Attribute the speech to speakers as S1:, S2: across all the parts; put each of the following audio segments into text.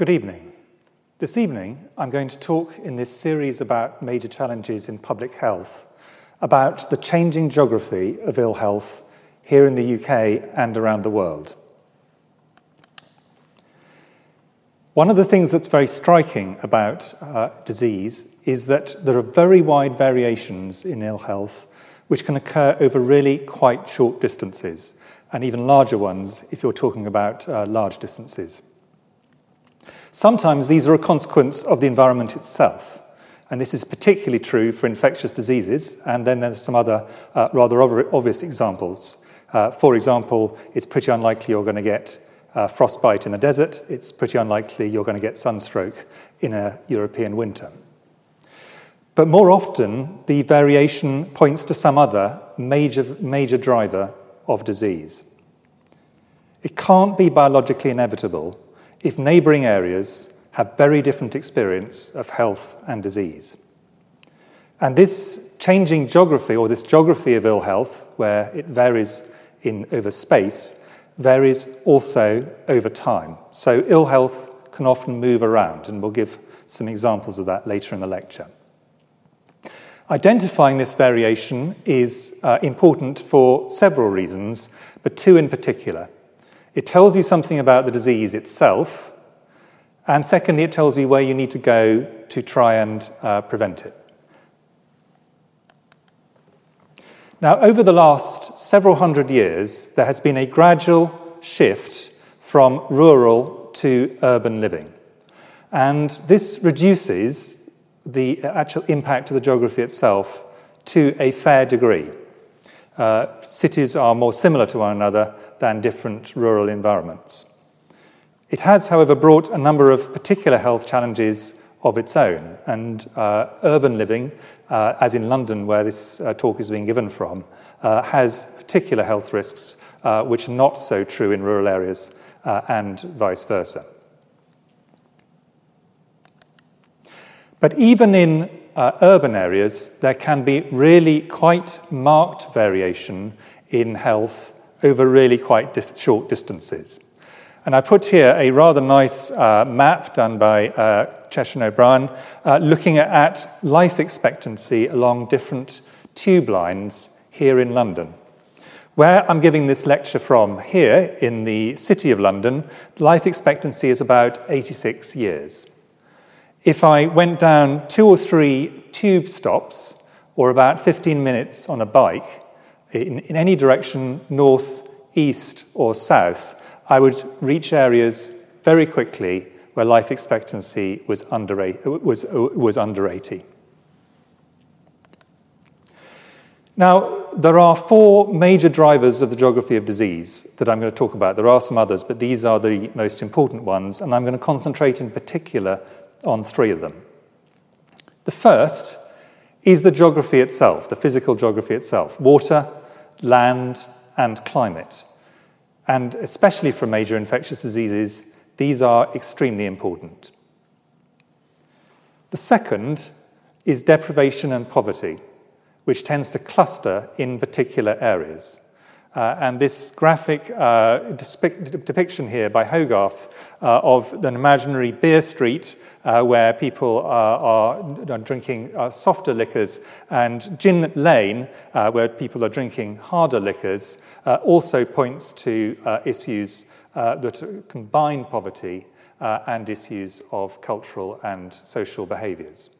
S1: Good evening. This evening, I'm going to talk in this series about major challenges in public health about the changing geography of ill health here in the UK and around the world. One of the things that's very striking about uh, disease is that there are very wide variations in ill health which can occur over really quite short distances, and even larger ones if you're talking about uh, large distances. Sometimes these are a consequence of the environment itself, and this is particularly true for infectious diseases, and then there's some other uh, rather obvious examples. Uh, for example, it's pretty unlikely you're going to get uh, frostbite in the desert, it's pretty unlikely you're going to get sunstroke in a European winter. But more often, the variation points to some other major, major driver of disease. It can't be biologically inevitable if neighbouring areas have very different experience of health and disease. And this changing geography, or this geography of ill health, where it varies in over space, varies also over time. So ill health can often move around, and we'll give some examples of that later in the lecture. Identifying this variation is uh, important for several reasons, but two in particular. It tells you something about the disease itself, and secondly, it tells you where you need to go to try and uh, prevent it. Now, over the last several hundred years, there has been a gradual shift from rural to urban living. And this reduces the actual impact of the geography itself to a fair degree. Uh, cities are more similar to one another than different rural environments. It has, however, brought a number of particular health challenges of its own, and uh, urban living, uh, as in London, where this uh, talk is being given from, uh, has particular health risks which are not so true in rural areas and vice versa. But even in uh, urban areas, there can be really quite marked variation in health over really quite dis- short distances. And I put here a rather nice uh, map done by uh, Cheshire O'Brien uh, looking at life expectancy along different tube lines here in London. Where I'm giving this lecture from here in the City of London, life expectancy is about 86 years. If I went down two or three tube stops, or about 15 minutes on a bike, in, in any direction, north, east, or south, I would reach areas very quickly where life expectancy was under, was, was under 80. Now, there are four major drivers of the geography of disease that I'm going to talk about. There are some others, but these are the most important ones, and I'm going to concentrate in particular on three of them. The first is the geography itself, the physical geography itself water, land, and climate. And especially for major infectious diseases, these are extremely important. The second is deprivation and poverty, which tends to cluster in particular areas. Uh, and this graphic uh, depiction here by Hogarth uh, of an imaginary beer street uh, where people are, are drinking uh, softer liquors, and Gin Lane, uh, where people are drinking harder liquors, also points to issues that combine poverty and issues of cultural and social behaviours.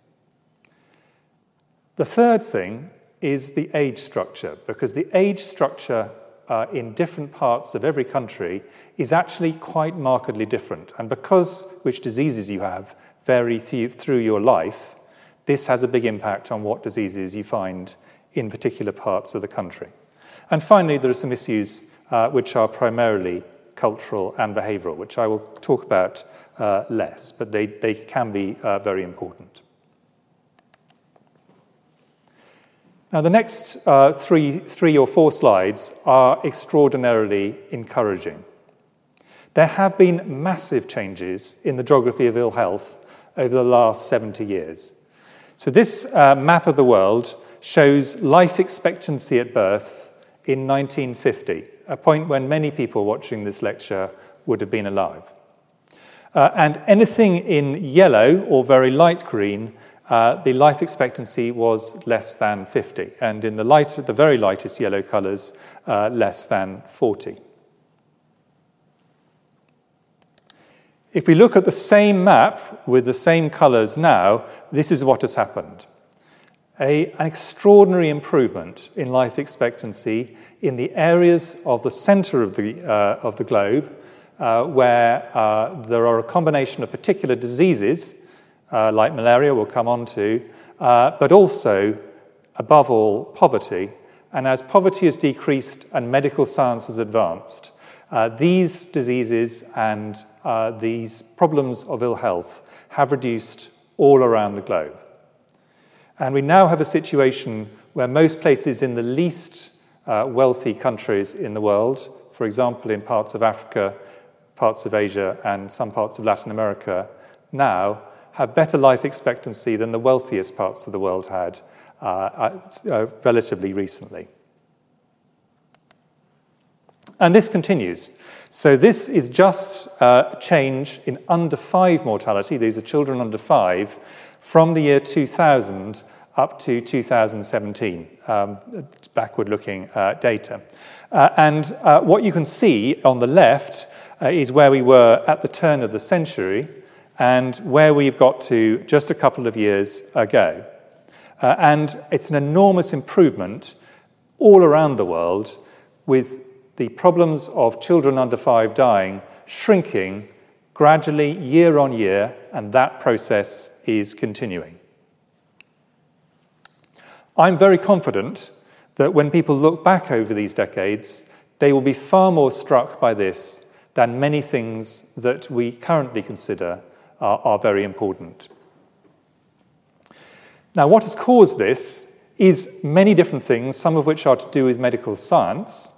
S1: The third thing is the age structure, because the age structure uh, in different parts of every country is actually quite markedly different. And because which diseases you have vary th- through your life, this has a big impact on what diseases you find in particular parts of the country. And finally, there are some issues uh, which are primarily cultural and behavioral, which I will talk about uh, less, but they, they can be uh, very important. Now, the next uh, three, three or four slides are extraordinarily encouraging. There have been massive changes in the geography of ill health over the last 70 years. So, this uh, map of the world shows life expectancy at birth in 1950, a point when many people watching this lecture would have been alive. Uh, and anything in yellow or very light green, uh, the life expectancy was less than 50. And in the, light, the very lightest yellow colours, uh, less than 40. If we look at the same map with the same colours now, this is what has happened. A, an extraordinary improvement in life expectancy in the areas of the centre of the, uh, of the globe uh, where uh, there are a combination of particular diseases, uh, like malaria, we'll come on to, uh, but also, above all, poverty. And as poverty has decreased and medical science has advanced, uh, these diseases and uh, these problems of ill health have reduced all around the globe. And we now have a situation where most places in the least uh, wealthy countries in the world, for example, in parts of Africa, parts of Asia, and some parts of Latin America, now have better life expectancy than the wealthiest parts of the world had uh, uh, uh relatively recently. And this continues. So, this is just a change in under five mortality. These are children under five from the year 2000 up to 2017, um, backward looking uh, data. Uh, and uh, what you can see on the left uh, is where we were at the turn of the century and where we've got to just a couple of years ago. Uh, and it's an enormous improvement all around the world with the problems of children under five dying shrinking gradually year on year, and that process is continuing. I'm very confident that when people look back over these decades, they will be far more struck by this than many things that we currently consider are, are very important. Now, what has caused this is many different things, some of which are to do with medical science,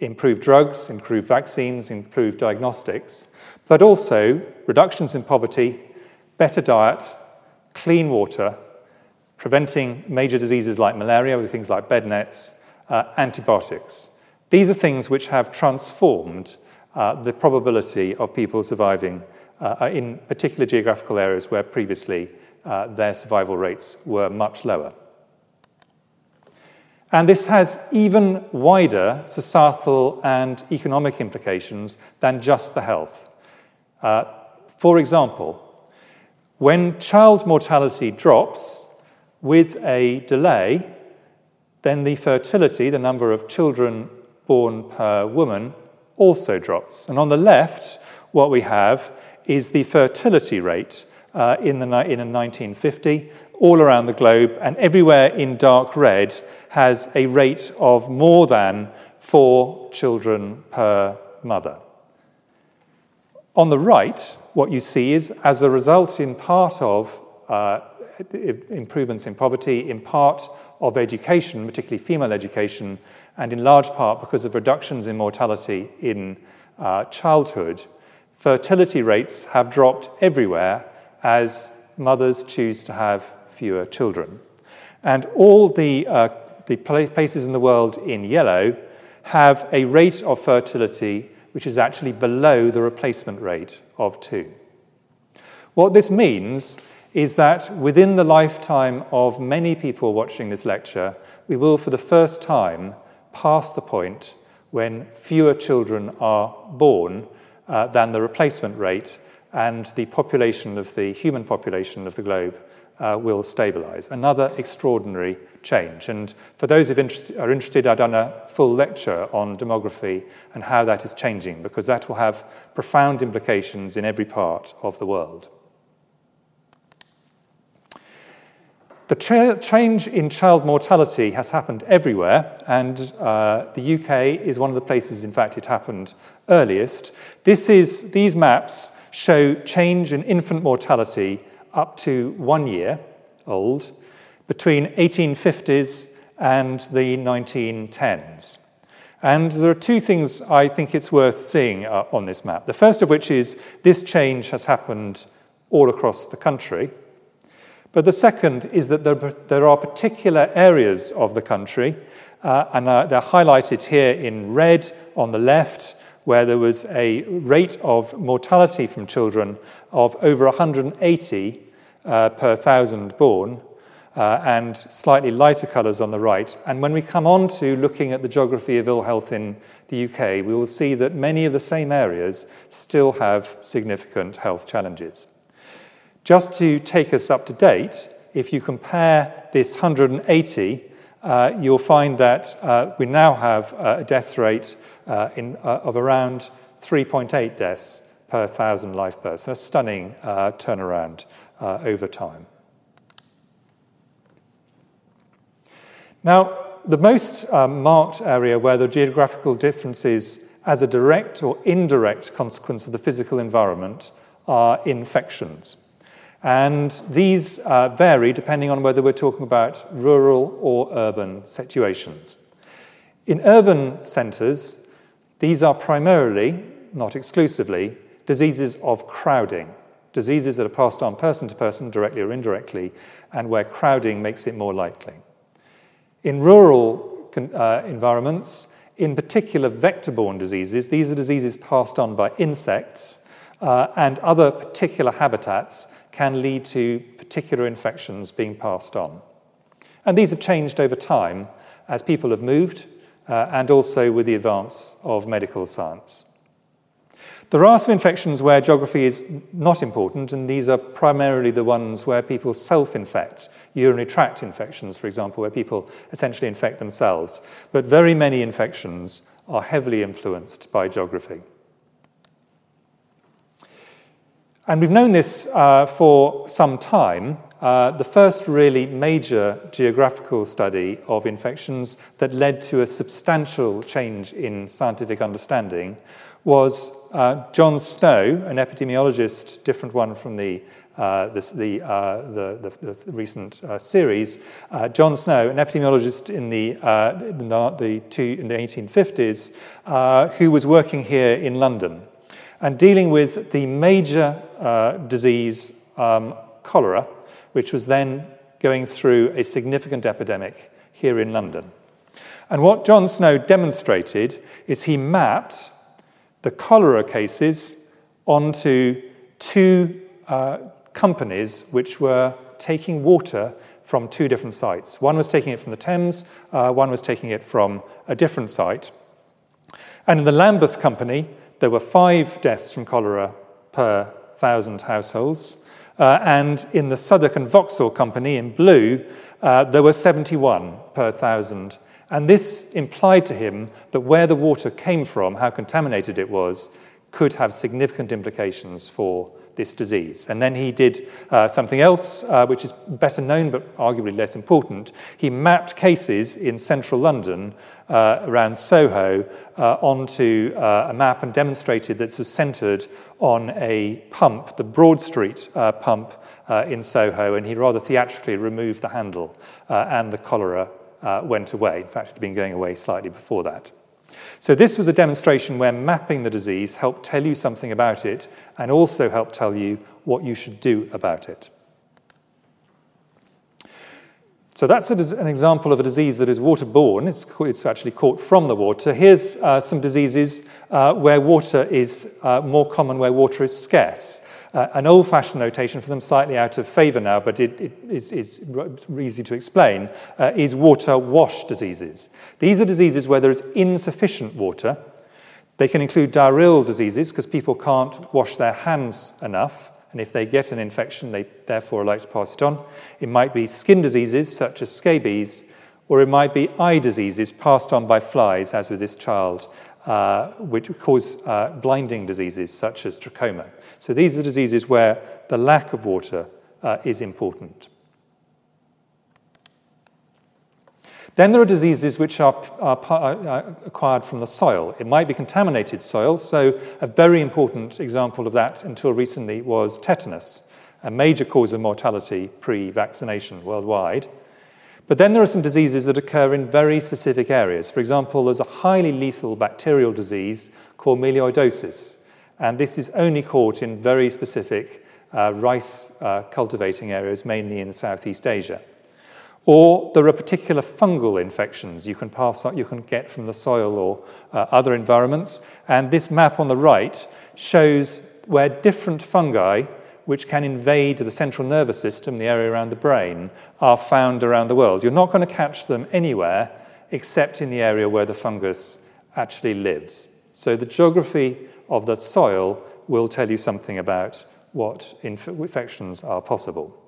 S1: improved drugs, improved vaccines, improved diagnostics, but also reductions in poverty, better diet, clean water, preventing major diseases like malaria with things like bed nets, uh, antibiotics. These are things which have transformed uh, the probability of people surviving uh, in particular geographical areas where previously uh, their survival rates were much lower. And this has even wider societal and economic implications than just the health. Uh, for example, when child mortality drops with a delay, then the fertility, the number of children born per woman, also drops. And on the left, what we have is the fertility rate uh, in, the, in 1950 all around the globe, and everywhere in dark red has a rate of more than four children per mother. On the right, what you see is, as a result in part of uh, improvements in poverty, in part of education, particularly female education, and in large part because of reductions in mortality in uh, childhood, fertility rates have dropped everywhere as mothers choose to have fewer children. And all the, uh, the places in the world in yellow have a rate of fertility which is actually below the replacement rate of two. What this means is that within the lifetime of many people watching this lecture, we will for the first time pass the point when fewer children are born uh, than the replacement rate, and the population of the human population of the globe uh, will stabilize. Another extraordinary change. And for those who are interested, I've done a full lecture on demography and how that is changing, because that will have profound implications in every part of the world. The tra- change in child mortality has happened everywhere, and uh, the UK is one of the places, in fact, it happened earliest. This is, these maps show change in infant mortality up to one year old between 1850s and the 1910s. And there are two things I think it's worth seeing uh, on this map. The first of which is this change has happened all across the country. But the second is that there, there are particular areas of the country, uh, and uh, they're highlighted here in red on the left, where there was a rate of mortality from children of over 180 uh, per thousand born, uh, and slightly lighter colours on the right. And when we come on to looking at the geography of ill health in the UK, we will see that many of the same areas still have significant health challenges. Just to take us up to date, if you compare this 180, uh, you'll find that uh, we now have uh, a death rate uh, in, uh, of around 3.8 deaths per thousand life births. A stunning uh, turnaround over time. Now, the most marked area where the geographical differences as a direct or indirect consequence of the physical environment are infections. And these uh, vary depending on whether we're talking about rural or urban situations. In urban centres, these are primarily, not exclusively, diseases of crowding, diseases that are passed on person to person, directly or indirectly, and where crowding makes it more likely. In rural uh, environments, in particular vector borne diseases, these are diseases passed on by insects uh, and other particular habitats can lead to particular infections being passed on. And these have changed over time as people have moved uh, and also with the advance of medical science. There are some infections where geography is not important, and these are primarily the ones where people self infect. Urinary tract infections, for example, where people essentially infect themselves. But very many infections are heavily influenced by geography. And we've known this uh, for some time. Uh, the first really major geographical study of infections that led to a substantial change in scientific understanding was uh, John Snow, an epidemiologist, different one from the, uh, the, uh, the, the, the, recent uh, series. Uh, John Snow, an epidemiologist in the, in the, the, two, in the 1850s, who was working here in London and dealing with the major disease um, cholera, which was then going through a significant epidemic here in London. And what John Snow demonstrated is he mapped the cholera cases onto two uh, companies which were taking water from two different sites. One was taking it from the Thames, uh, one was taking it from a different site. And in the Lambeth Company, there were five deaths from cholera per thousand households. Uh, and in the Southwark and Vauxhall Company in blue, uh, there were 71 per thousand and this implied to him that where the water came from, how contaminated it was, could have significant implications for this disease. And then he did uh, something else, uh, which is better known but arguably less important. He mapped cases in central London uh, around Soho uh, onto uh, a map and demonstrated that this was centered on a pump, the Broad Street uh, pump in Soho, and he rather theatrically removed the handle and the cholera went away. In fact, it had been going away slightly before that. So, this was a demonstration where mapping the disease helped tell you something about it and also helped tell you what you should do about it. So, that's a, an example of a disease that is waterborne. It's, it's actually caught from the water. Here's uh, some diseases uh, where water is uh, more common, where water is scarce. Uh, an old fashioned notation for them, slightly out of favour now, but it, it is, is, easy to explain, uh, is water wash diseases. These are diseases where there is insufficient water. They can include diarrheal diseases because people can't wash their hands enough. And if they get an infection, they therefore are likely to pass it on. It might be skin diseases such as scabies, or it might be eye diseases passed on by flies, as with this child, uh, which cause uh, blinding diseases such as trachoma. So these are diseases where the lack of water uh, is important. Then there are diseases which are, are, are, acquired from the soil. It might be contaminated soil, so a very important example of that until recently was tetanus, a major cause of mortality pre vaccination worldwide. But then there are some diseases that occur in very specific areas. For example, there's a highly lethal bacterial disease called melioidosis, and this is only caught in very specific uh, rice uh, cultivating areas, mainly in Southeast Asia. Or there are particular fungal infections you can pass on, you can get from the soil or uh, other environments. And this map on the right shows where different fungi, which can invade the central nervous system, the area around the brain, are found around the world. You're not going to catch them anywhere except in the area where the fungus actually lives. So the geography of the soil will tell you something about what inf- infections are possible.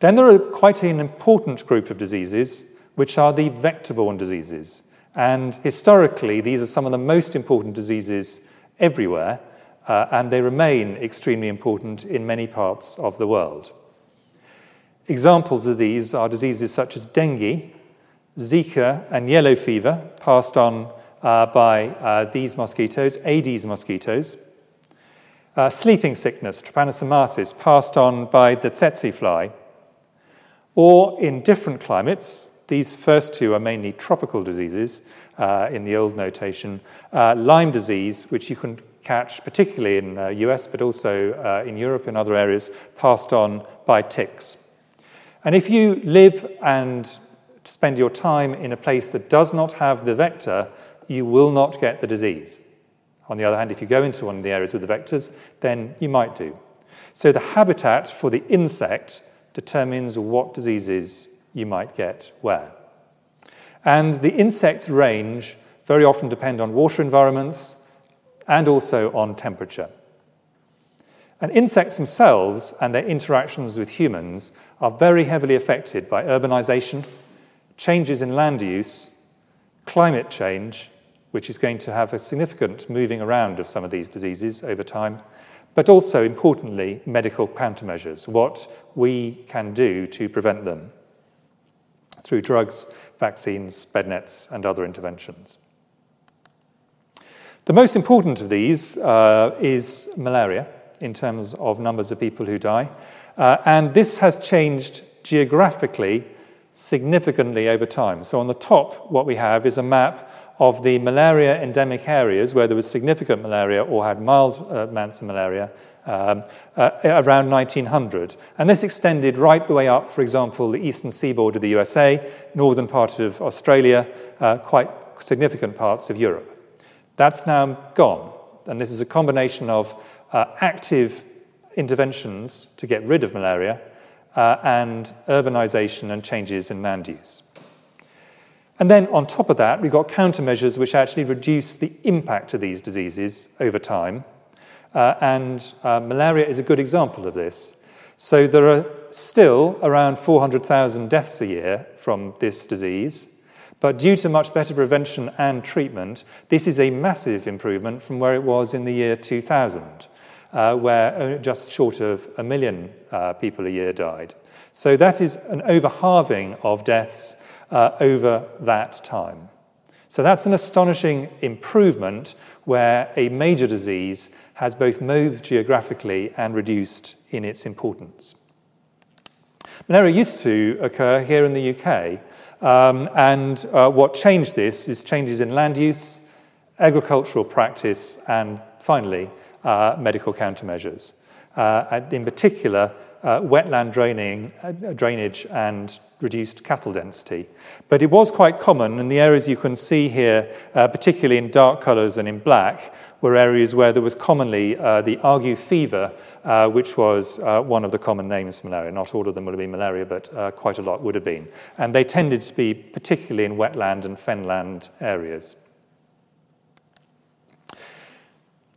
S1: Then there are quite an important group of diseases, which are the vector borne diseases. And historically, these are some of the most important diseases everywhere, uh, and they remain extremely important in many parts of the world. Examples of these are diseases such as dengue, Zika, and yellow fever, passed on uh, by uh, these mosquitoes, Aedes mosquitoes. Uh, sleeping sickness, trypanosomiasis, passed on by the tsetse fly. Or in different climates, these first two are mainly tropical diseases uh, in the old notation. Uh, Lyme disease, which you can catch particularly in the uh, US, but also uh, in Europe and other areas, passed on by ticks. And if you live and spend your time in a place that does not have the vector, you will not get the disease. On the other hand, if you go into one of the areas with the vectors, then you might do. So the habitat for the insect determines what diseases you might get where. And the insects' range very often depend on water environments and also on temperature. And insects themselves and their interactions with humans are very heavily affected by urbanization, changes in land use, climate change, which is going to have a significant moving around of some of these diseases over time, but also, importantly, medical countermeasures, what we can do to prevent them through drugs, vaccines, bed nets, and other interventions. The most important of these uh, is malaria in terms of numbers of people who die. Uh, and this has changed geographically significantly over time. So, on the top, what we have is a map of the malaria endemic areas where there was significant malaria or had mild uh, amounts of malaria um, uh, around 1900. And this extended right the way up, for example, the eastern seaboard of the USA, northern part of Australia, uh, quite significant parts of Europe. That's now gone. And this is a combination of uh, active interventions to get rid of malaria uh, and urbanization and changes in land use. And then on top of that, we've got countermeasures which actually reduce the impact of these diseases over time. Uh, and uh, malaria is a good example of this. So there are still around 400,000 deaths a year from this disease. But due to much better prevention and treatment, this is a massive improvement from where it was in the year 2000, uh, where just short of a million uh, people a year died. So that is an over halving of deaths uh, over that time. So that's an astonishing improvement where a major disease has both moved geographically and reduced in its importance. Malaria used to occur here in the UK, um, and uh, what changed this is changes in land use, agricultural practice, and finally, uh, medical countermeasures. Uh, in particular, uh, wetland draining, uh, drainage and reduced cattle density. But it was quite common, and the areas you can see here, uh, particularly in dark colours and in black, were areas where there was commonly uh, the ague fever, uh, which was uh, one of the common names for malaria. Not all of them would have been malaria, but quite a lot would have been. And they tended to be particularly in wetland and fenland areas.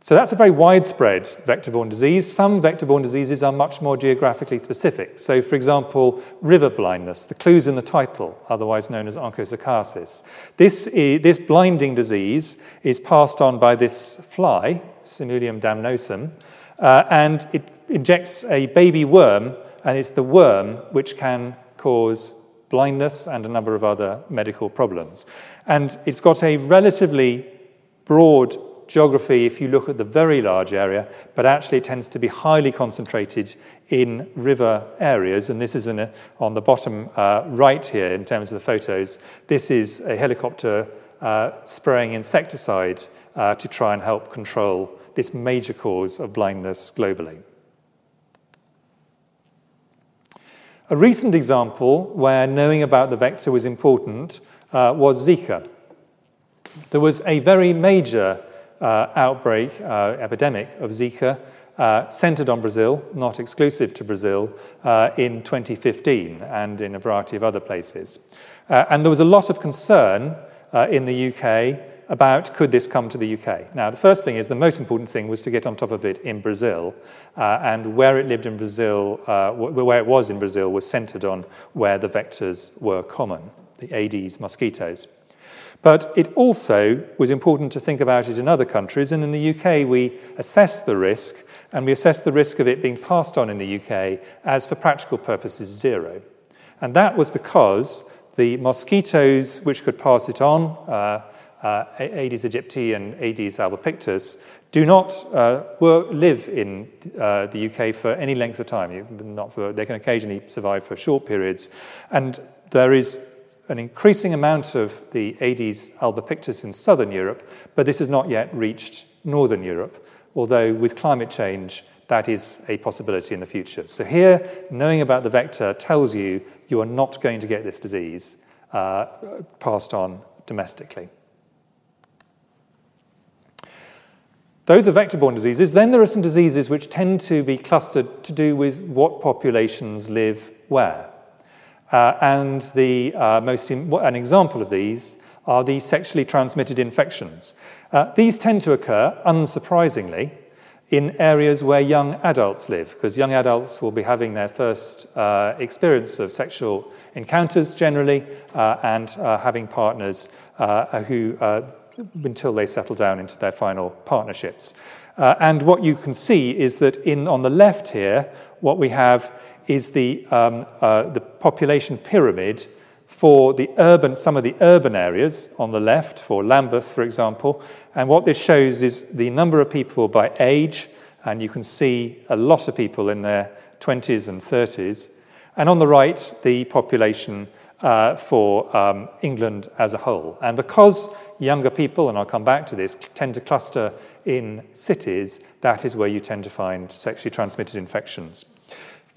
S1: So that's a very widespread vector borne disease. Some vector borne diseases are much more geographically specific. So, for example, river blindness, the clues in the title, otherwise known as onchocerciasis. This, is, this blinding disease is passed on by this fly, Simulium damnosum, uh, and it injects a baby worm, and it's the worm which can cause blindness and a number of other medical problems. And it's got a relatively broad geography if you look at the very large area, but actually it tends to be highly concentrated in river areas. And this is a, on the bottom uh, right here in terms of the photos. This is a helicopter uh, spraying insecticide uh, to try and help control this major cause of blindness globally. A recent example where knowing about the vector was important uh, was Zika. There was a very major outbreak, uh, epidemic of Zika, uh, centered on Brazil, not exclusive to Brazil, uh, in 2015 and in a variety of other places. Uh, and there was a lot of concern in the UK about could this come to the UK. Now, the first thing is the most important thing was to get on top of it in Brazil, uh, and where it lived in Brazil, uh, where it was in Brazil, was centered on where the vectors were common, the Aedes mosquitoes. But it also was important to think about it in other countries, and in the UK, we assessed the risk, and we assessed the risk of it being passed on in the UK as, for practical purposes, zero. And that was because the mosquitoes which could pass it on, uh, uh, Aedes aegypti and Aedes albopictus, do not uh, work, live in uh, the UK for any length of time. Not for, they can occasionally survive for short periods. And there is an increasing amount of the Aedes albopictus in southern Europe, but this has not yet reached northern Europe, although with climate change, that is a possibility in the future. So, here, knowing about the vector tells you you are not going to get this disease uh, passed on domestically. Those are vector borne diseases. Then there are some diseases which tend to be clustered to do with what populations live where. Uh, and the uh, most an example of these are the sexually transmitted infections. Uh, these tend to occur, unsurprisingly, in areas where young adults live, because young adults will be having their first uh, experience of sexual encounters generally uh, and uh, having partners who until they settle down into their final partnerships. And what you can see is that in, on the left here, what we have is the, um, uh, the population pyramid for the urban, some of the urban areas on the left, for Lambeth, for example. And what this shows is the number of people by age, and you can see a lot of people in their 20s and 30s. And on the right, the population uh, for um, England as a whole. And because younger people, and I'll come back to this, tend to cluster in cities, that is where you tend to find sexually transmitted infections.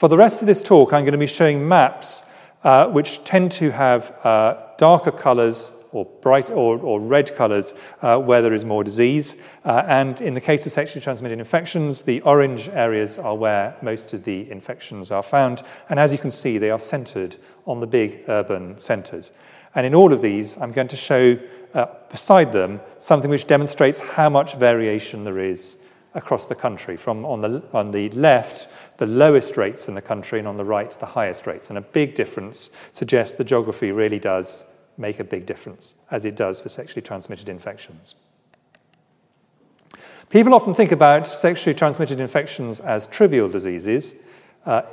S1: For the rest of this talk, I'm going to be showing maps uh, which tend to have uh, darker colours or bright or, or red colours uh, where there is more disease. Uh, and in the case of sexually transmitted infections, the orange areas are where most of the infections are found. And as you can see, they are centred on the big urban centres. And in all of these, I'm going to show uh, beside them something which demonstrates how much variation there is across the country. From on the, on the left, the lowest rates in the country, and on the right, the highest rates. And a big difference suggests the geography really does make a big difference, as it does for sexually transmitted infections. People often think about sexually transmitted infections as trivial diseases, uh,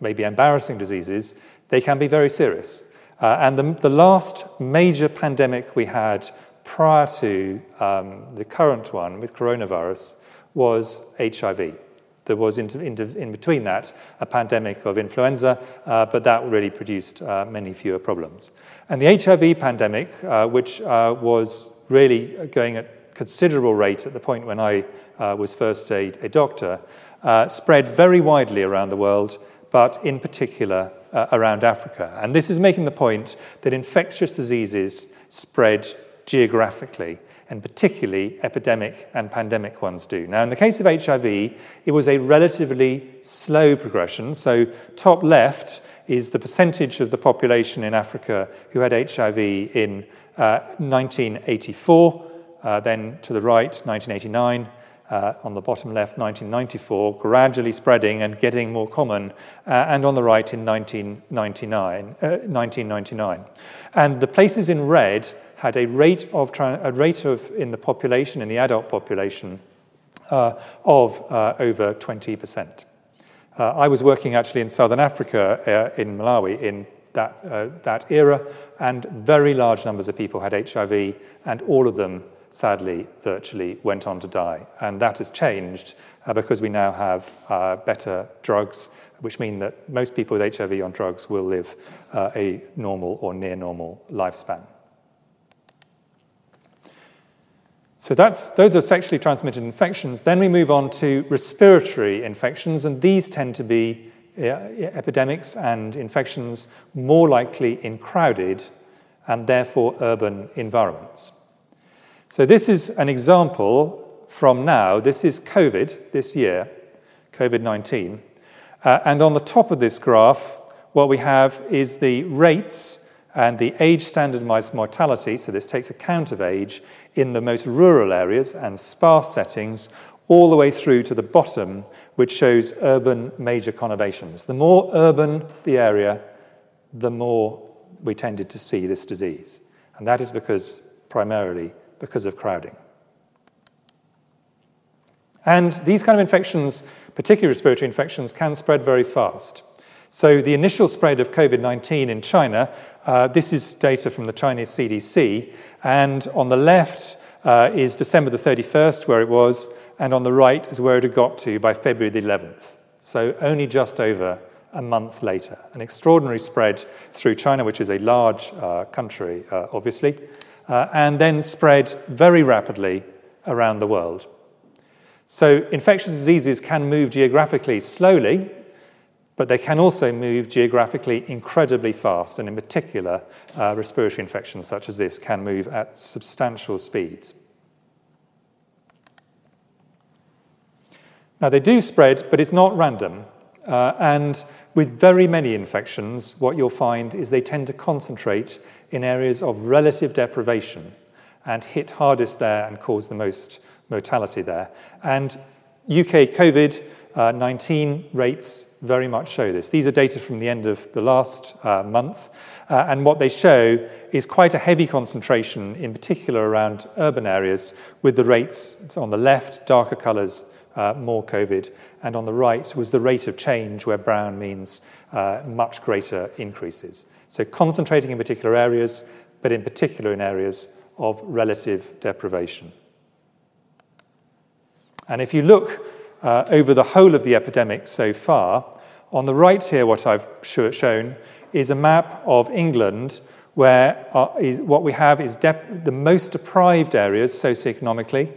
S1: maybe embarrassing diseases. They can be very serious. Uh, and the, the, last major pandemic we had prior to um, the current one with coronavirus was HIV. There was in, in, in between that a pandemic of influenza, uh, but that really produced uh, many fewer problems. And the HIV pandemic, uh, which uh, was really going at considerable rate at the point when I uh, was first a, a doctor, uh, spread very widely around the world, but in particular around Africa. And this is making the point that infectious diseases spread geographically and particularly epidemic and pandemic ones do. Now, in the case of HIV, it was a relatively slow progression. So, top left is the percentage of the population in Africa who had HIV in uh, 1984, uh, then to the right, 1989. Uh, on the bottom left, 1994, gradually spreading and getting more common, uh, and on the right in 1999, 1999. Uh, and the places in red had a rate of, a rate of in the population, in the adult population, uh, of uh, over 20%. Uh, I was working actually in southern Africa, uh, in Malawi, in that, uh, that era, and very large numbers of people had HIV, and all of them, sadly, virtually went on to die. And that has changed uh, because we now have better drugs, which mean that most people with HIV on drugs will live a normal or near normal lifespan. So that's, those are sexually transmitted infections. Then we move on to respiratory infections, and these tend to be epidemics and infections more likely in crowded and therefore urban environments. So, this is an example from now. This is COVID this year, COVID 19. Uh, and on the top of this graph, what we have is the rates and the age standardized mortality, so this takes account of age, in the most rural areas and sparse settings, all the way through to the bottom, which shows urban major conurbations. The more urban the area, the more we tended to see this disease. And that is because, primarily, because of crowding. And these kind of infections, particularly respiratory infections, can spread very fast. So, the initial spread of COVID 19 in China, uh, this is data from the Chinese CDC, and on the left uh, is December the 31st, where it was, and on the right is where it had got to by February the 11th. So, only just over a month later. An extraordinary spread through China, which is a large uh, country, uh, obviously, uh, and then spread very rapidly around the world. So, infectious diseases can move geographically slowly, but they can also move geographically incredibly fast, and in particular, uh, respiratory infections such as this can move at substantial speeds. Now, they do spread, but it's not random. Uh, and with very many infections, what you'll find is they tend to concentrate in areas of relative deprivation and hit hardest there and cause the most mortality there. And UK COVID uh, 19 rates very much show this. These are data from the end of the last uh, month, uh, and what they show is quite a heavy concentration, in particular around urban areas, with the rates on the left, darker colours, uh, more COVID, and on the right was the rate of change, where brown means uh, much greater increases. So concentrating in particular areas, but in particular in areas of relative deprivation. And if you look uh, over the whole of the epidemic so far. On the right here, what I've shown is a map of England where uh, is, what we have is dep- the most deprived areas socioeconomically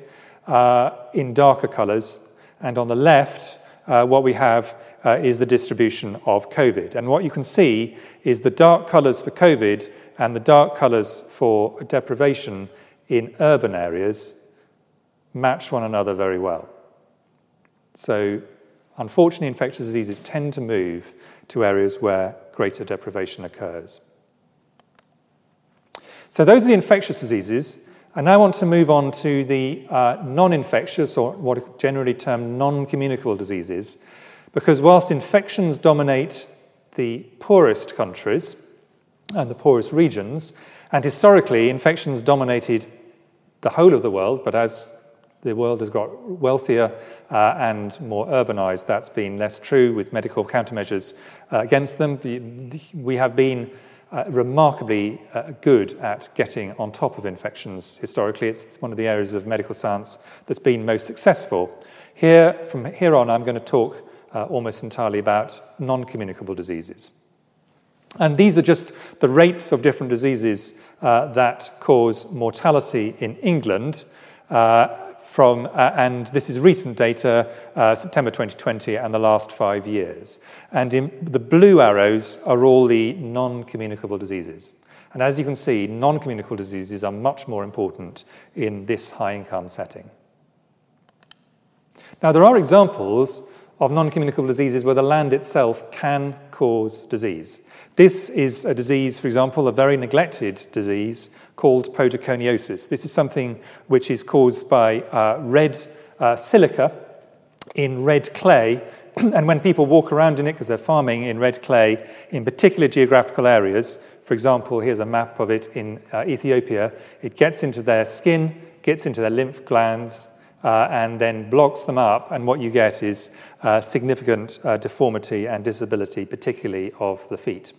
S1: uh, in darker colours, and on the left, uh, what we have uh, is the distribution of COVID. And what you can see is the dark colours for COVID and the dark colours for deprivation in urban areas match one another very well. So, unfortunately, infectious diseases tend to move to areas where greater deprivation occurs. So, those are the infectious diseases. And I now want to move on to the uh, non infectious, or what are generally termed non communicable diseases, because whilst infections dominate the poorest countries and the poorest regions, and historically infections dominated the whole of the world, but as the world has got wealthier uh, and more urbanized. That's been less true with medical countermeasures uh, against them. We have been uh, remarkably uh, good at getting on top of infections historically. It's one of the areas of medical science that's been most successful. Here, from here on, I'm going to talk uh, almost entirely about non communicable diseases. And these are just the rates of different diseases uh, that cause mortality in England. Uh, from, uh, and this is recent data, uh, September 2020, and the last five years. And in, the blue arrows are all the non communicable diseases. And as you can see, non communicable diseases are much more important in this high income setting. Now, there are examples of non communicable diseases where the land itself can cause disease. This is a disease, for example, a very neglected disease called podoconiosis. This is something which is caused by uh, red uh, silica in red clay. and when people walk around in it, because they're farming in red clay in particular geographical areas, for example, here's a map of it in uh, Ethiopia, it gets into their skin, gets into their lymph glands, uh, and then blocks them up, and what you get is uh, significant uh, deformity and disability, particularly of the feet.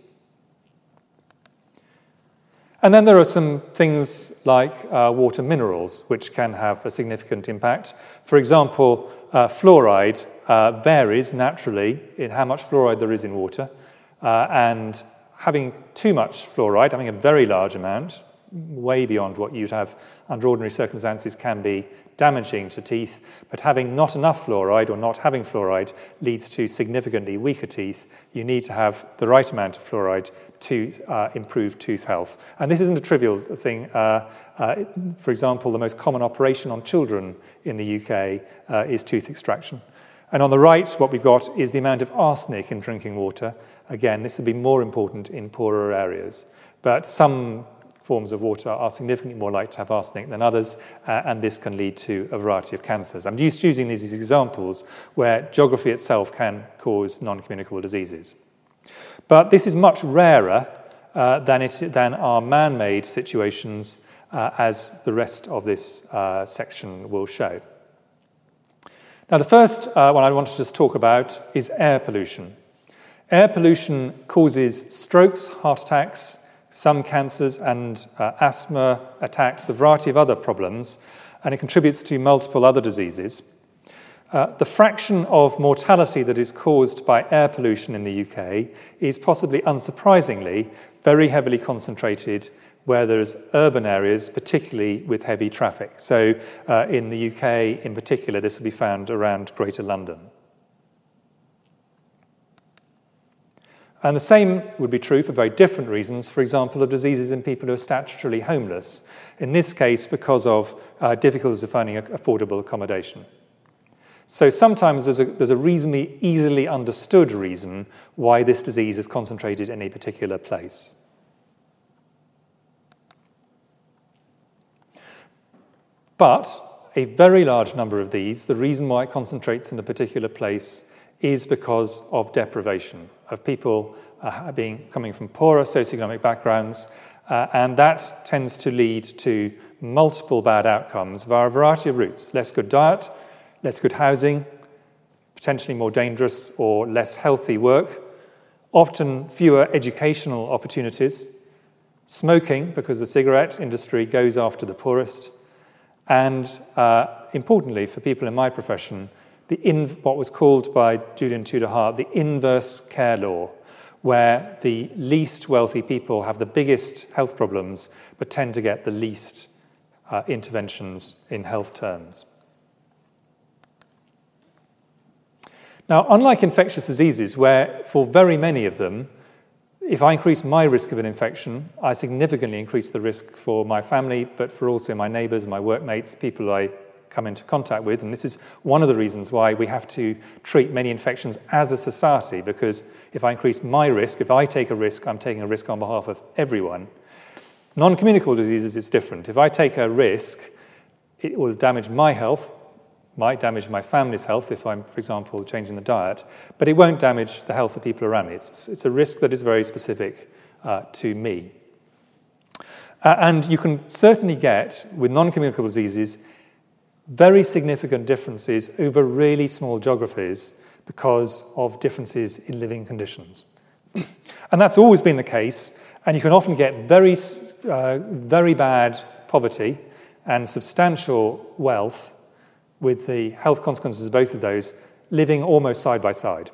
S1: And then there are some things like uh, water minerals, which can have a significant impact. For example, uh, fluoride uh, varies naturally in how much fluoride there is in water, uh, and having too much fluoride, having a very large amount, way beyond what you'd have under ordinary circumstances, can be damaging to teeth, but having not enough fluoride or not having fluoride leads to significantly weaker teeth. You need to have the right amount of fluoride to uh, improve tooth health. And this isn't a trivial thing. Uh, uh, for example, the most common operation on children in the UK uh, is tooth extraction. And on the right, what we've got is the amount of arsenic in drinking water. Again, this would be more important in poorer areas. But some forms of water are significantly more likely to have arsenic than others, uh, and this can lead to a variety of cancers. I'm just using these examples where geography itself can cause non communicable diseases. But this is much rarer uh, than, it, than our man made situations, uh, as the rest of this uh, section will show. Now, the first uh, one I want to just talk about is air pollution. Air pollution causes strokes, heart attacks, some cancers and uh, asthma attacks, a variety of other problems, and it contributes to multiple other diseases. Uh, the fraction of mortality that is caused by air pollution in the UK is possibly unsurprisingly very heavily concentrated where there's urban areas, particularly with heavy traffic. So, uh, in the UK in particular, this will be found around Greater London. And the same would be true for very different reasons, for example, of diseases in people who are statutorily homeless, in this case, because of uh, difficulties of finding affordable accommodation. So sometimes there's a, there's a reasonably easily understood reason why this disease is concentrated in a particular place. But a very large number of these, the reason why it concentrates in a particular place is because of deprivation, of people uh, being coming from poorer socioeconomic backgrounds, uh, and that tends to lead to multiple bad outcomes via a variety of routes. Less good diet, less good housing, potentially more dangerous or less healthy work, often fewer educational opportunities, smoking, because the cigarette industry goes after the poorest, and uh, importantly, for people in my profession, the in, what was called by Julian Tudor Hart the inverse care law, where the least wealthy people have the biggest health problems but tend to get the least uh, interventions in health terms. Now, unlike infectious diseases, where for very many of them, if I increase my risk of an infection, I significantly increase the risk for my family, but for also my neighbours, my workmates, people I come into contact with. And this is one of the reasons why we have to treat many infections as a society, because if I increase my risk, if I take a risk, I'm taking a risk on behalf of everyone. Non communicable diseases, it's different. If I take a risk, it will damage my health, might damage my family's health if I'm, for example, changing the diet, but it won't damage the health of people around me. It's, it's a risk that is very specific uh, to me. Uh, and you can certainly get, with non communicable diseases, very significant differences over really small geographies because of differences in living conditions. and that's always been the case, and you can often get very, uh, very bad poverty and substantial wealth with the health consequences of both of those living almost side by side.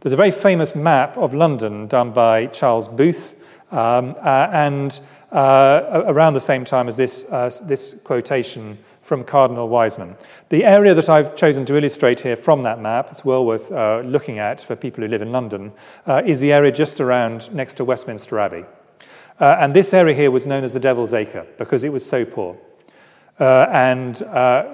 S1: There's a very famous map of London done by Charles Booth, um, uh, and uh, around the same time as this, uh, this quotation from Cardinal Wiseman. The area that I've chosen to illustrate here from that map, it's well worth uh, looking at for people who live in London, uh, is the area just around next to Westminster Abbey. Uh, and this area here was known as the Devil's Acre because it was so poor. Uh, and uh,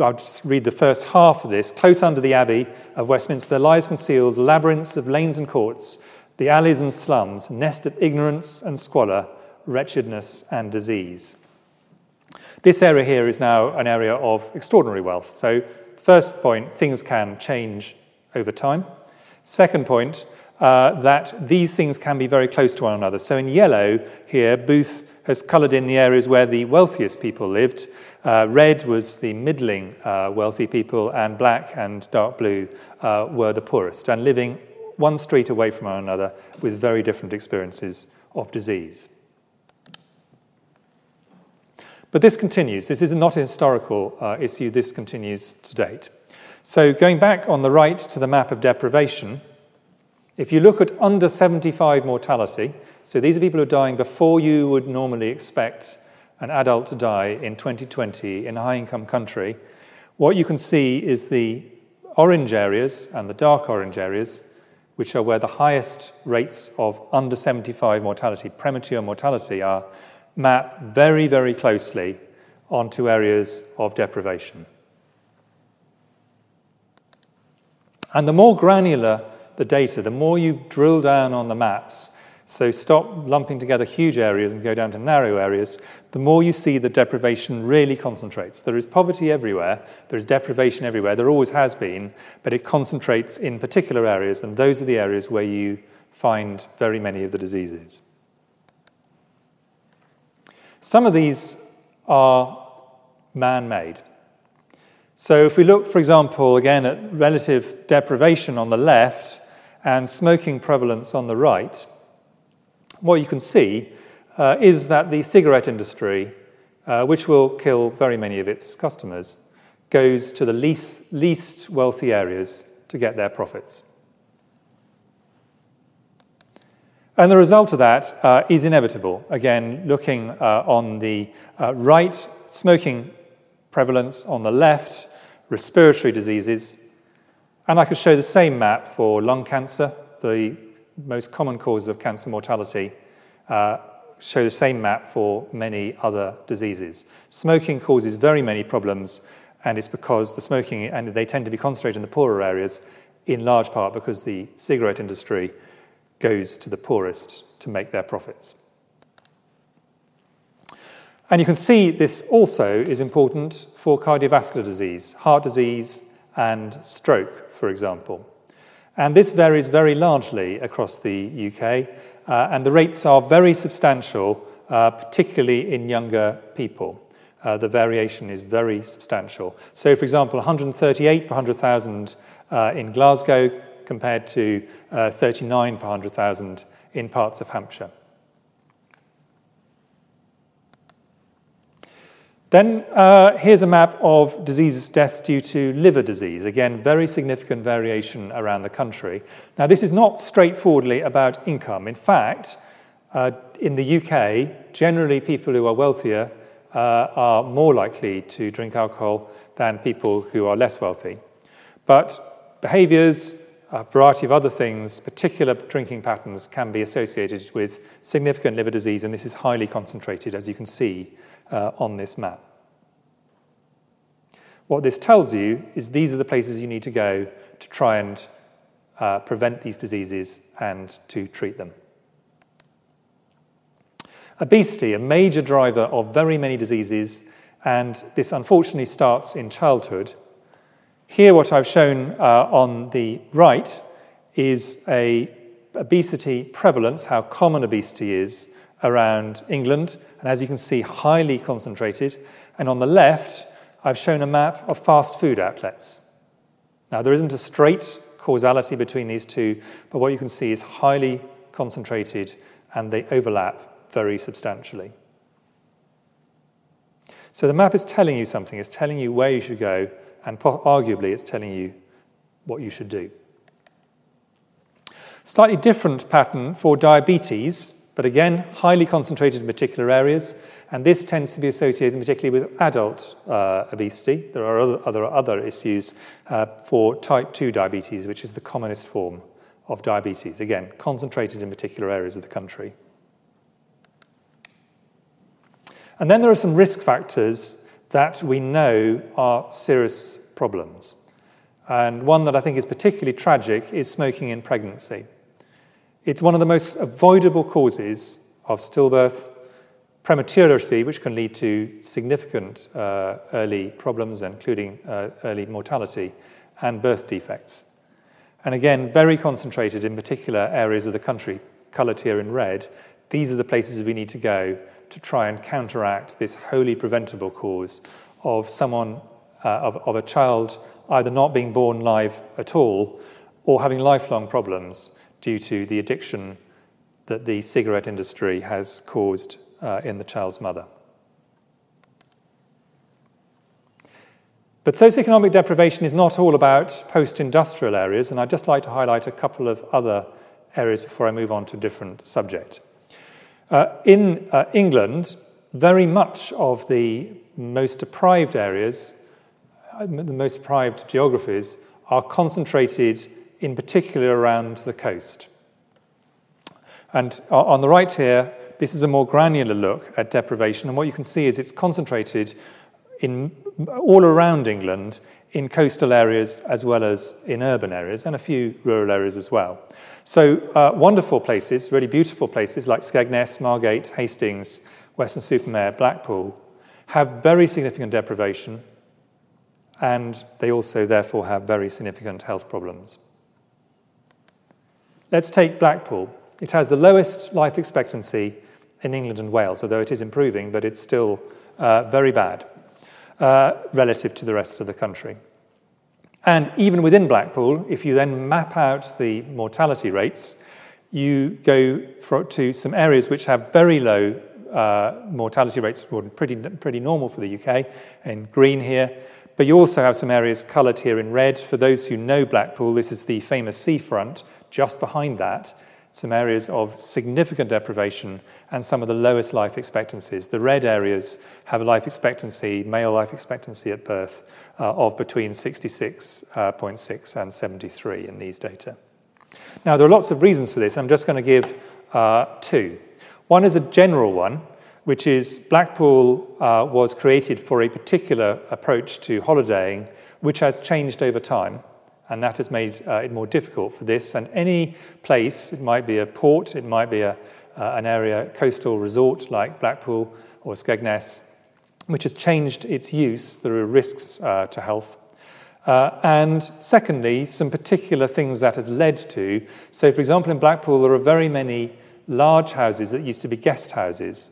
S1: I'll just read the first half of this. Close under the Abbey of Westminster, lies concealed labyrinths of lanes and courts, the alleys and slums, nest of ignorance and squalor, wretchedness and disease. This area here is now an area of extraordinary wealth. So, first point, things can change over time. Second point, uh, that these things can be very close to one another. So, in yellow here, Booth has coloured in the areas where the wealthiest people lived. Uh, red was the middling uh, wealthy people, and black and dark blue uh, were the poorest, and living one street away from one another with very different experiences of disease. But this continues. This is not a historical uh, issue, this continues to date. So, going back on the right to the map of deprivation, if you look at under 75 mortality, so these are people who are dying before you would normally expect an adult to die in 2020 in a high income country, what you can see is the orange areas and the dark orange areas, which are where the highest rates of under 75 mortality, premature mortality, are, map very, very closely onto areas of deprivation. And the more granular the data, the more you drill down on the maps, so stop lumping together huge areas and go down to narrow areas, the more you see the deprivation really concentrates. There is poverty everywhere, there is deprivation everywhere, there always has been, but it concentrates in particular areas, and those are the areas where you find very many of the diseases. Some of these are man made. So, if we look, for example, again at relative deprivation on the left and smoking prevalence on the right, what you can see uh, is that the cigarette industry, uh, which will kill very many of its customers, goes to the least, least wealthy areas to get their profits. And the result of that uh, is inevitable. Again, looking uh, on the uh, right, smoking prevalence, on the left, respiratory diseases. And I could show the same map for lung cancer, the most common causes of cancer mortality, uh, show the same map for many other diseases. Smoking causes very many problems, and it's because the smoking, and they tend to be concentrated in the poorer areas, in large part because the cigarette industry goes to the poorest to make their profits. And you can see this also is important for cardiovascular disease, heart disease, and stroke, for example. And this varies very largely across the UK, uh, and the rates are very substantial, uh, particularly in younger people. Uh, the variation is very substantial. So, for example, 138 per 100,000 uh, in Glasgow compared to uh, 39 per 100,000 in parts of Hampshire. Then uh, here's a map of diseases, deaths due to liver disease. Again, very significant variation around the country. Now, this is not straightforwardly about income. In fact, uh, in the UK, generally people who are wealthier uh, are more likely to drink alcohol than people who are less wealthy. But behaviours, a variety of other things, particular drinking patterns can be associated with significant liver disease, and this is highly concentrated, as you can see uh, on this map. What this tells you is these are the places you need to go to try and uh, prevent these diseases and to treat them. Obesity, a major driver of very many diseases, and this unfortunately starts in childhood. Here, what I've shown uh, on the right is a obesity prevalence, how common obesity is around England, and as you can see, highly concentrated. And on the left, I've shown a map of fast food outlets. Now, there isn't a straight causality between these two, but what you can see is highly concentrated and they overlap very substantially. So the map is telling you something, it's telling you where you should go, and arguably it's telling you what you should do. Slightly different pattern for diabetes, but again, highly concentrated in particular areas. And this tends to be associated particularly with adult uh, obesity. There are other, other, other issues uh, for type 2 diabetes, which is the commonest form of diabetes. Again, concentrated in particular areas of the country. And then there are some risk factors that we know are serious problems. And one that I think is particularly tragic is smoking in pregnancy. It's one of the most avoidable causes of stillbirth, prematurity, which can lead to significant uh, early problems, including uh, early mortality, and birth defects. And again, very concentrated in particular areas of the country, coloured here in red. These are the places we need to go to try and counteract this wholly preventable cause of someone, uh, of, of a child either not being born live at all or having lifelong problems due to the addiction that the cigarette industry has caused uh, in the child's mother. But socioeconomic deprivation is not all about post industrial areas, and I'd just like to highlight a couple of other areas before I move on to a different subject. Uh, in uh, England, very much of the most deprived areas, uh, the most deprived geographies, are concentrated in particular around the coast. And on the right here, this is a more granular look at deprivation, and what you can see is it's concentrated in all around England in coastal areas as well as in urban areas and a few rural areas as well. So, uh, wonderful places, really beautiful places like Skegness, Margate, Hastings, Weston-super-Mare, Blackpool, have very significant deprivation and they also, therefore, have very significant health problems. Let's take Blackpool. It has the lowest life expectancy in England and Wales, although it is improving, but it's still uh, very bad relative to the rest of the country. And even within Blackpool, if you then map out the mortality rates, you go for, to some areas which have very low uh, mortality rates, pretty, pretty normal for the UK, in green here. But you also have some areas coloured here in red. For those who know Blackpool, this is the famous seafront. Just behind that, some areas of significant deprivation and some of the lowest life expectancies. The red areas have a life expectancy, male life expectancy at birth, uh, of between 66.6 uh, and 73 in these data. Now, there are lots of reasons for this. I'm just going to give uh, two. One is a general one, which is Blackpool uh, was created for a particular approach to holidaying, which has changed over time and that has made uh, it more difficult for this. And any place, it might be a port, it might be a, uh, an area, coastal resort like Blackpool or Skegness, which has changed its use. There are risks uh, to health. Uh, and secondly, some particular things that has led to. So, for example, in Blackpool, there are very many large houses that used to be guest houses.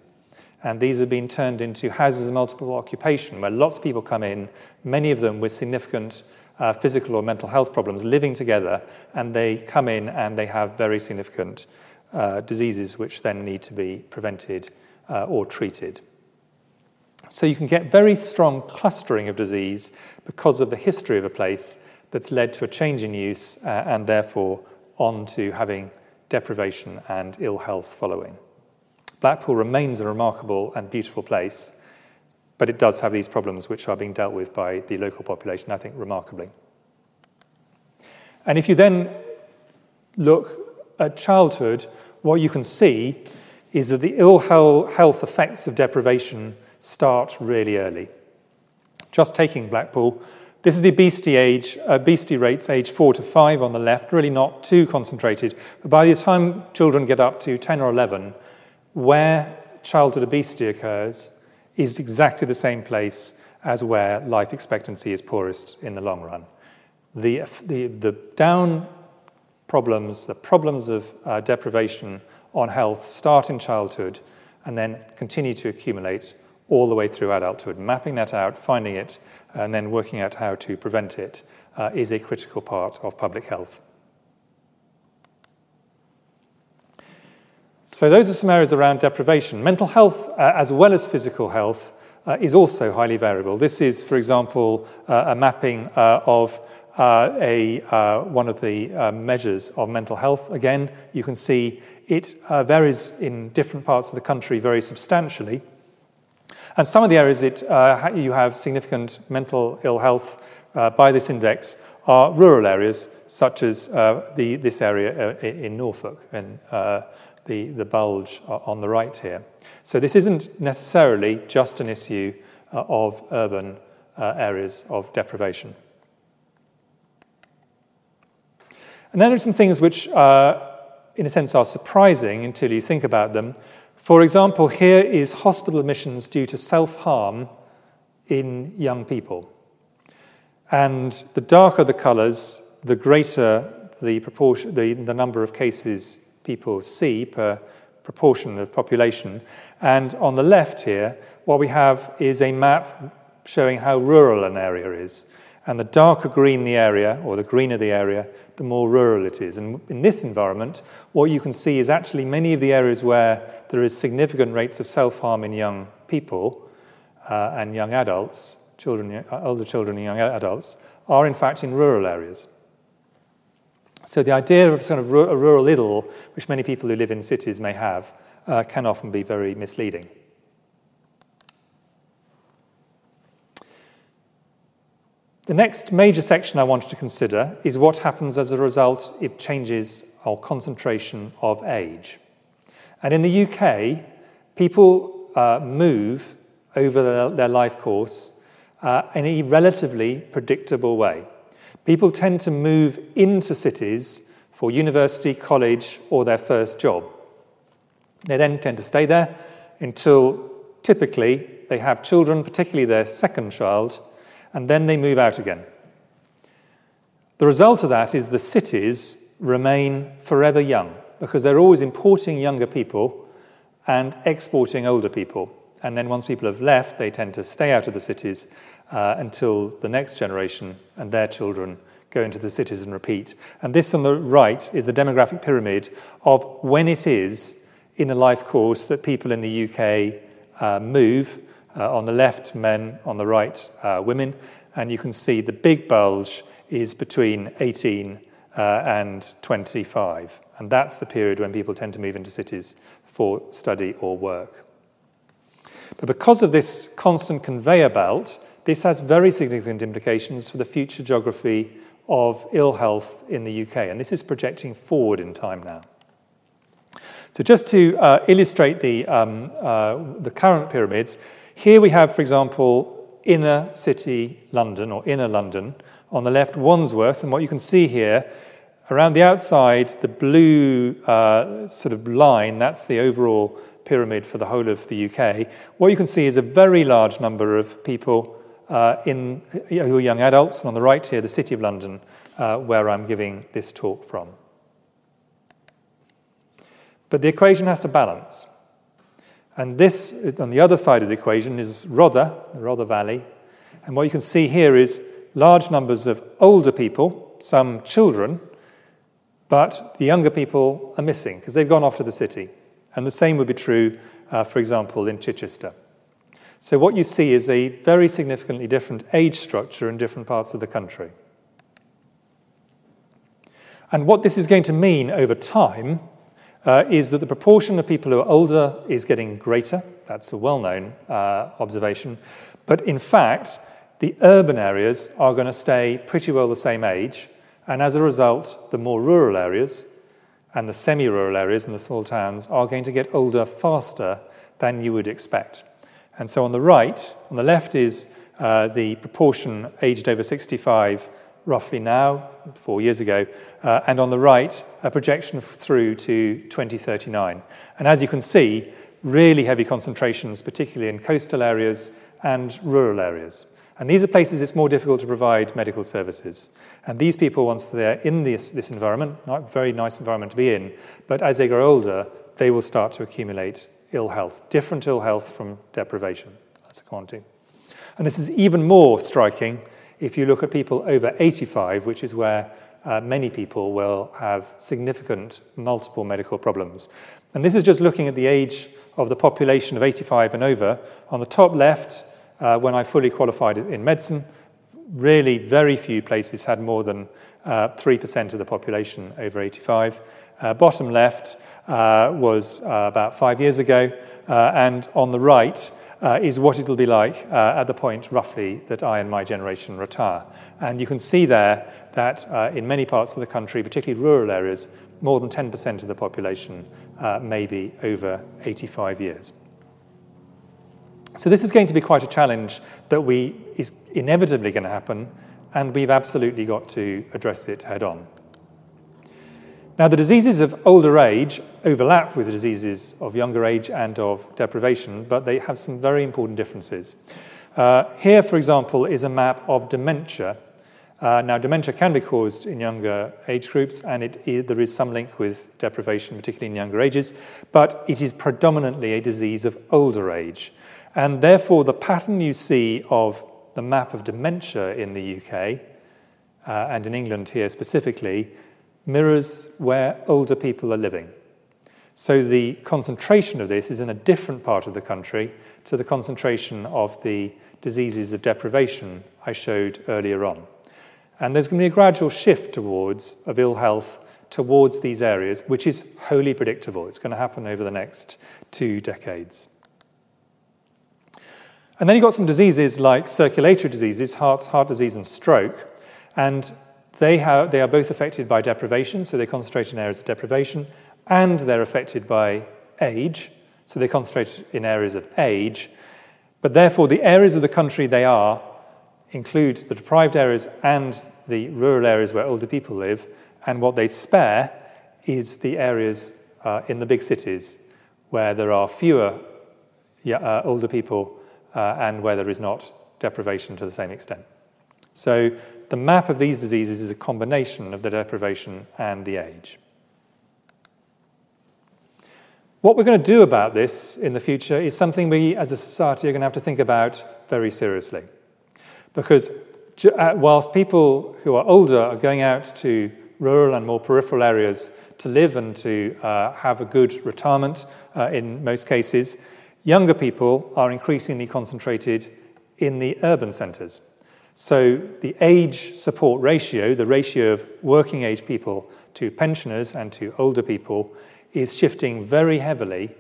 S1: And these have been turned into houses of multiple occupation, where lots of people come in, many of them with significant uh, physical or mental health problems living together, and they come in and they have very significant uh, diseases which then need to be prevented uh, or treated. So you can get very strong clustering of disease because of the history of a place that's led to a change in use uh, and therefore on to having deprivation and ill health following. Blackpool remains a remarkable and beautiful place, but it does have these problems which are being dealt with by the local population, I think, remarkably. And if you then look at childhood, what you can see is that the ill health effects of deprivation start really early. Just taking Blackpool, this is the obesity age, uh, obesity rates age four to five on the left, really not too concentrated. But by the time children get up to 10 or 11, where childhood obesity occurs, is exactly the same place as where life expectancy is poorest in the long run. The, the, the down problems, the problems of uh, deprivation on health start in childhood and then continue to accumulate all the way through adulthood. Mapping that out, finding it, and then working out how to prevent it uh, is a critical part of public health. So, those are some areas around deprivation. Mental health, uh, as well as physical health, uh, is also highly variable. This is, for example, uh, a mapping uh, of uh, a, uh, one of the measures of mental health. Again, you can see it varies in different parts of the country very substantially. And some of the areas it, you have significant mental ill health by this index are rural areas, such as the, this area in Norfolk. And, the, the bulge on the right here. So this isn't necessarily just an issue uh, of urban uh, areas of deprivation. And then there are some things which, uh, in a sense, are surprising until you think about them. For example, here is hospital admissions due to self harm in young people. And the darker the colours, the greater the, proportion, the, the number of cases people see per proportion of population. And on the left here, what we have is a map showing how rural an area is. And the darker green the area, or the greener the area, the more rural it is. And in this environment, what you can see is actually many of the areas where there is significant rates of self harm in young people uh, and young adults, children, older children and young adults, are in fact in rural areas. So the idea of sort of a rural idyll, which many people who live in cities may have, uh, can often be very misleading. The next major section I wanted to consider is what happens as a result of changes or concentration of age. And in the UK, people uh, move over their, their life course uh, in a relatively predictable way. People tend to move into cities for university, college, or their first job. They then tend to stay there until typically they have children, particularly their second child, and then they move out again. The result of that is the cities remain forever young because they're always importing younger people and exporting older people. And then once people have left, they tend to stay out of the cities uh, until the next generation and their children go into the cities and repeat. And this on the right is the demographic pyramid of when it is in a life course that people in the UK uh, move. Uh, on the left, men, on the right, uh, women. And you can see the big bulge is between 18 uh, and 25. And that's the period when people tend to move into cities for study or work. But because of this constant conveyor belt, this has very significant implications for the future geography of ill health in the UK. And this is projecting forward in time now. So, just to uh, illustrate the, um, uh, the current pyramids, here we have, for example, inner city London or inner London. On the left, Wandsworth. And what you can see here, around the outside, the blue uh, sort of line, that's the overall pyramid for the whole of the UK. What you can see is a very large number of people in, who are young adults, and on the right here, the City of London, uh, where I'm giving this talk from. But the equation has to balance. And this, on the other side of the equation, is Rother, the Rother Valley. And what you can see here is large numbers of older people, some children, but the younger people are missing because they've gone off to the city. And the same would be true, uh, for example, in Chichester. So, what you see is a very significantly different age structure in different parts of the country. And what this is going to mean over time uh, is that the proportion of people who are older is getting greater. That's a well known uh, observation. But in fact, the urban areas are going to stay pretty well the same age. And as a result, the more rural areas and the semi rural areas and the small towns are going to get older faster than you would expect. And so on the right, on the left is uh, the proportion aged over 65 roughly now, four years ago, uh, and on the right, a projection through to 2039. And as you can see, really heavy concentrations, particularly in coastal areas and rural areas. And these are places it's more difficult to provide medical services. And these people, once they're in this, this environment, not a very nice environment to be in, but as they grow older, they will start to accumulate ill health, different ill health from deprivation. That's a quantity. And this is even more striking if you look at people over 85, which is where uh, many people will have significant multiple medical problems. And this is just looking at the age of the population of 85 and over. On the top left, uh, when I fully qualified in medicine, really very few places had more than uh, 3% of the population over 85. Uh, bottom left was uh, about five years ago, uh, and on the right uh, is what it'll be like uh, at the point, roughly, that I and my generation retire. And you can see there that in many parts of the country, particularly rural areas, more than 10% of the population may be over 85 years. So this is going to be quite a challenge that we is inevitably going to happen, and we've absolutely got to address it head on. Now, the diseases of older age overlap with the diseases of younger age and of deprivation, but they have some very important differences. Uh, here, for example, is a map of dementia. Uh, now, dementia can be caused in younger age groups, and it, it, there is some link with deprivation, particularly in younger ages, but it is predominantly a disease of older age. And therefore, the pattern you see of the map of dementia in the UK, uh, and in England here specifically, mirrors where older people are living. So the concentration of this is in a different part of the country to the concentration of the diseases of deprivation I showed earlier on. And there's going to be a gradual shift towards of ill health towards these areas, which is wholly predictable. It's going to happen over the next two decades. And then you've got some diseases like circulatory diseases, heart, heart disease and stroke. And they, have, they are both affected by deprivation, so they concentrate in areas of deprivation, and they're affected by age, so they concentrate in areas of age. But therefore, the areas of the country they are include the deprived areas and the rural areas where older people live, and what they spare is the areas uh, in the big cities where there are fewer uh, older people uh, and where there is not deprivation to the same extent. So the map of these diseases is a combination of the deprivation and the age. What we're going to do about this in the future is something we as a society are going to have to think about very seriously. Because uh, whilst people who are older are going out to rural and more peripheral areas to live and to uh, have a good retirement uh, in most cases, younger people are increasingly concentrated in the urban centres. So the age support ratio, the ratio of working age people to pensioners and to older people, is shifting very heavily.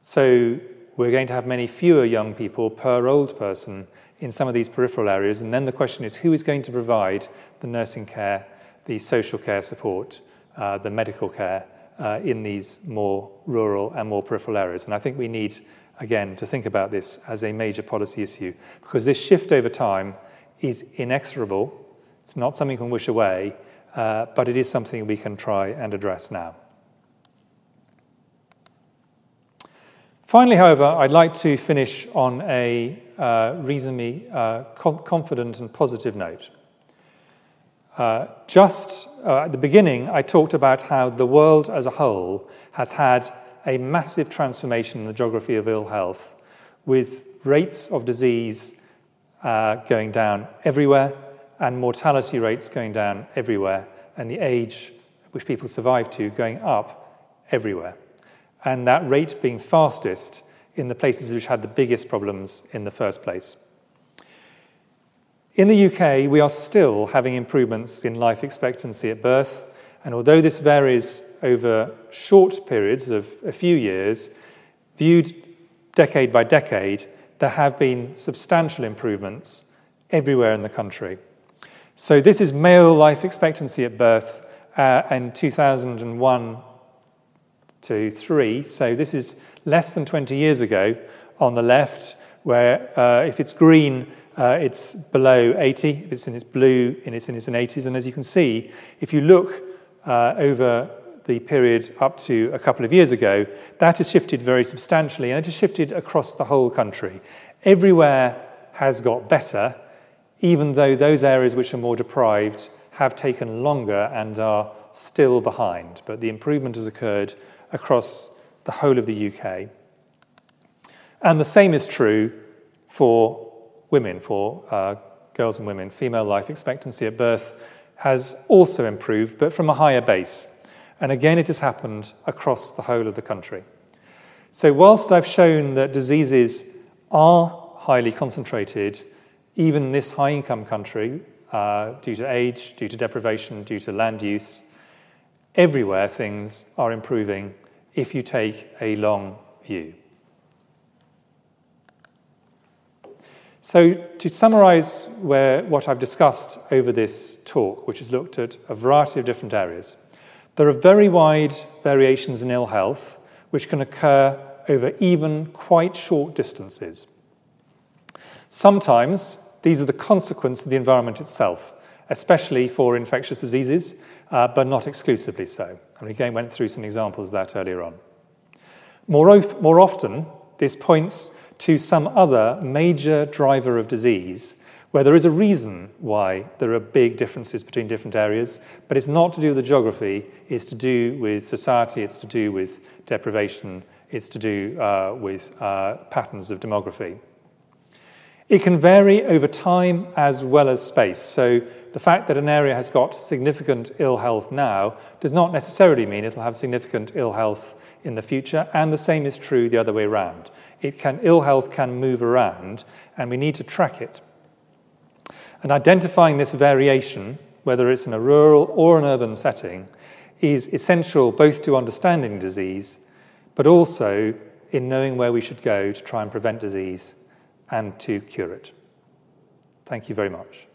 S1: So we're going to have many fewer young people per old person in some of these peripheral areas. And then the question is who is going to provide the nursing care, the social care support, uh, the medical care uh, in these more rural and more peripheral areas? And I think we need, again, to think about this as a major policy issue because this shift over time is inexorable. It's not something we can wish away, uh, but it is something we can try and address now. Finally, however, I'd like to finish on a uh, reasonably uh, com- confident and positive note. Uh, just uh, at the beginning, I talked about how the world as a whole has had a massive transformation in the geography of ill health, with rates of disease uh, going down everywhere and mortality rates going down everywhere, and the age which people survive to going up everywhere and that rate being fastest in the places which had the biggest problems in the first place. In the UK, we are still having improvements in life expectancy at birth, and although this varies over short periods of a few years, viewed decade by decade, there have been substantial improvements everywhere in the country. So, this is male life expectancy at birth. Uh, in 2001, to 3. So this is less than 20 years ago on the left, where uh, if it's green, uh, it's below 80. If it's in its blue, and it's in its 80s. And as you can see, if you look uh, over the period up to a couple of years ago, that has shifted very substantially, and it has shifted across the whole country. Everywhere has got better, even though those areas which are more deprived have taken longer and are still behind. But the improvement has occurred across the whole of the UK. And the same is true for women, for uh, girls and women. Female life expectancy at birth has also improved, but from a higher base. And again, it has happened across the whole of the country. So, whilst I've shown that diseases are highly concentrated, even in this high income country, uh, due to age, due to deprivation, due to land use, everywhere things are improving if you take a long view. So, to summarize where, what I've discussed over this talk, which has looked at a variety of different areas, there are very wide variations in ill health which can occur over even quite short distances. Sometimes these are the consequence of the environment itself, especially for infectious diseases, uh, but not exclusively so. And we again went through some examples of that earlier on. More, of, more often, this points to some other major driver of disease where there is a reason why there are big differences between different areas, but it's not to do with the geography, it's to do with society, it's to do with deprivation, it's to do uh, with uh, patterns of demography. It can vary over time as well as space. So the fact that an area has got significant ill health now does not necessarily mean it'll have significant ill health in the future, and the same is true the other way around. It can, ill health can move around, and we need to track it. And identifying this variation, whether it's in a rural or an urban setting, is essential both to understanding disease, but also in knowing where we should go to try and prevent disease and to cure it. Thank you very much.